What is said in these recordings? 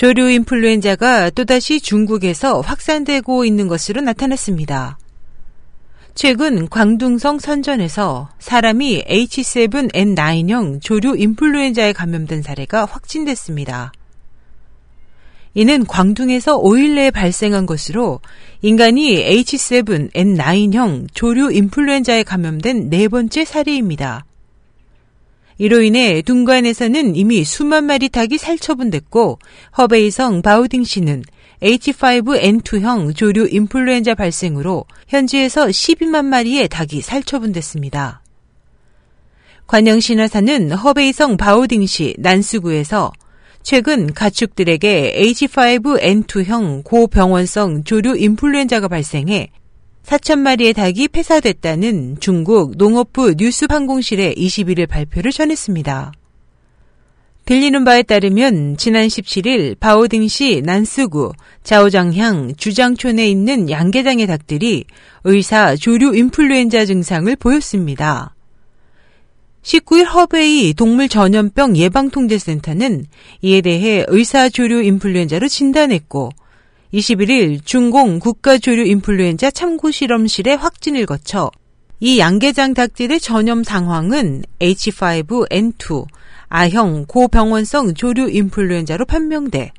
조류 인플루엔자가 또다시 중국에서 확산되고 있는 것으로 나타났습니다. 최근 광둥성 선전에서 사람이 H7N9형 조류 인플루엔자에 감염된 사례가 확진됐습니다. 이는 광둥에서 5일 내에 발생한 것으로 인간이 H7N9형 조류 인플루엔자에 감염된 네 번째 사례입니다. 이로 인해 둥관에서는 이미 수만 마리 닭이 살처분됐고 허베이성 바우딩시는 H5N2형 조류 인플루엔자 발생으로 현지에서 12만 마리의 닭이 살처분됐습니다. 관영신화사는 허베이성 바우딩시 난수구에서 최근 가축들에게 H5N2형 고병원성 조류 인플루엔자가 발생해 4천 마리의 닭이 폐사됐다는 중국 농업부 뉴스 방공실의 21일 발표를 전했습니다. 들리는 바에 따르면 지난 17일 바오딩시 난스구 자오장향 주장촌에 있는 양계장의 닭들이 의사 조류 인플루엔자 증상을 보였습니다. 19일 허베이 동물 전염병 예방통제센터는 이에 대해 의사 조류 인플루엔자로 진단했고 21일 중공 국가조류 인플루엔자 참고실험실의 확진을 거쳐 이 양계장 닭들의 전염 상황은 H5N2 아형 고병원성 조류 인플루엔자로 판명돼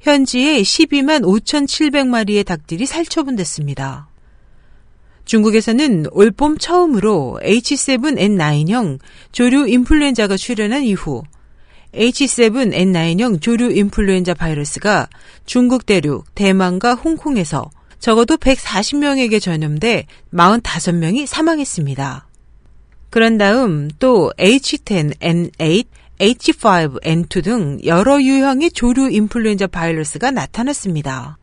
현지에 12만 5,700마리의 닭들이 살처분됐습니다. 중국에서는 올봄 처음으로 H7N9형 조류 인플루엔자가 출현한 이후 H7N9형 조류 인플루엔자 바이러스가 중국 대륙, 대만과 홍콩에서 적어도 140명에게 전염돼 45명이 사망했습니다. 그런 다음 또 H10N8, H5N2 등 여러 유형의 조류 인플루엔자 바이러스가 나타났습니다.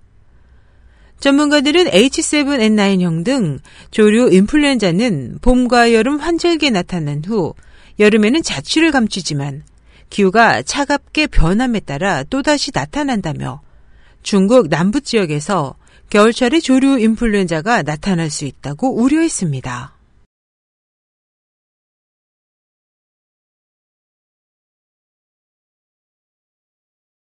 전문가들은 H7N9형 등 조류 인플루엔자는 봄과 여름 환절기에 나타난 후 여름에는 자취를 감추지만 기후가 차갑게 변함에 따라 또다시 나타난다며 중국 남부 지역에서 겨울철에 조류 인플루엔자가 나타날 수 있다고 우려했습니다.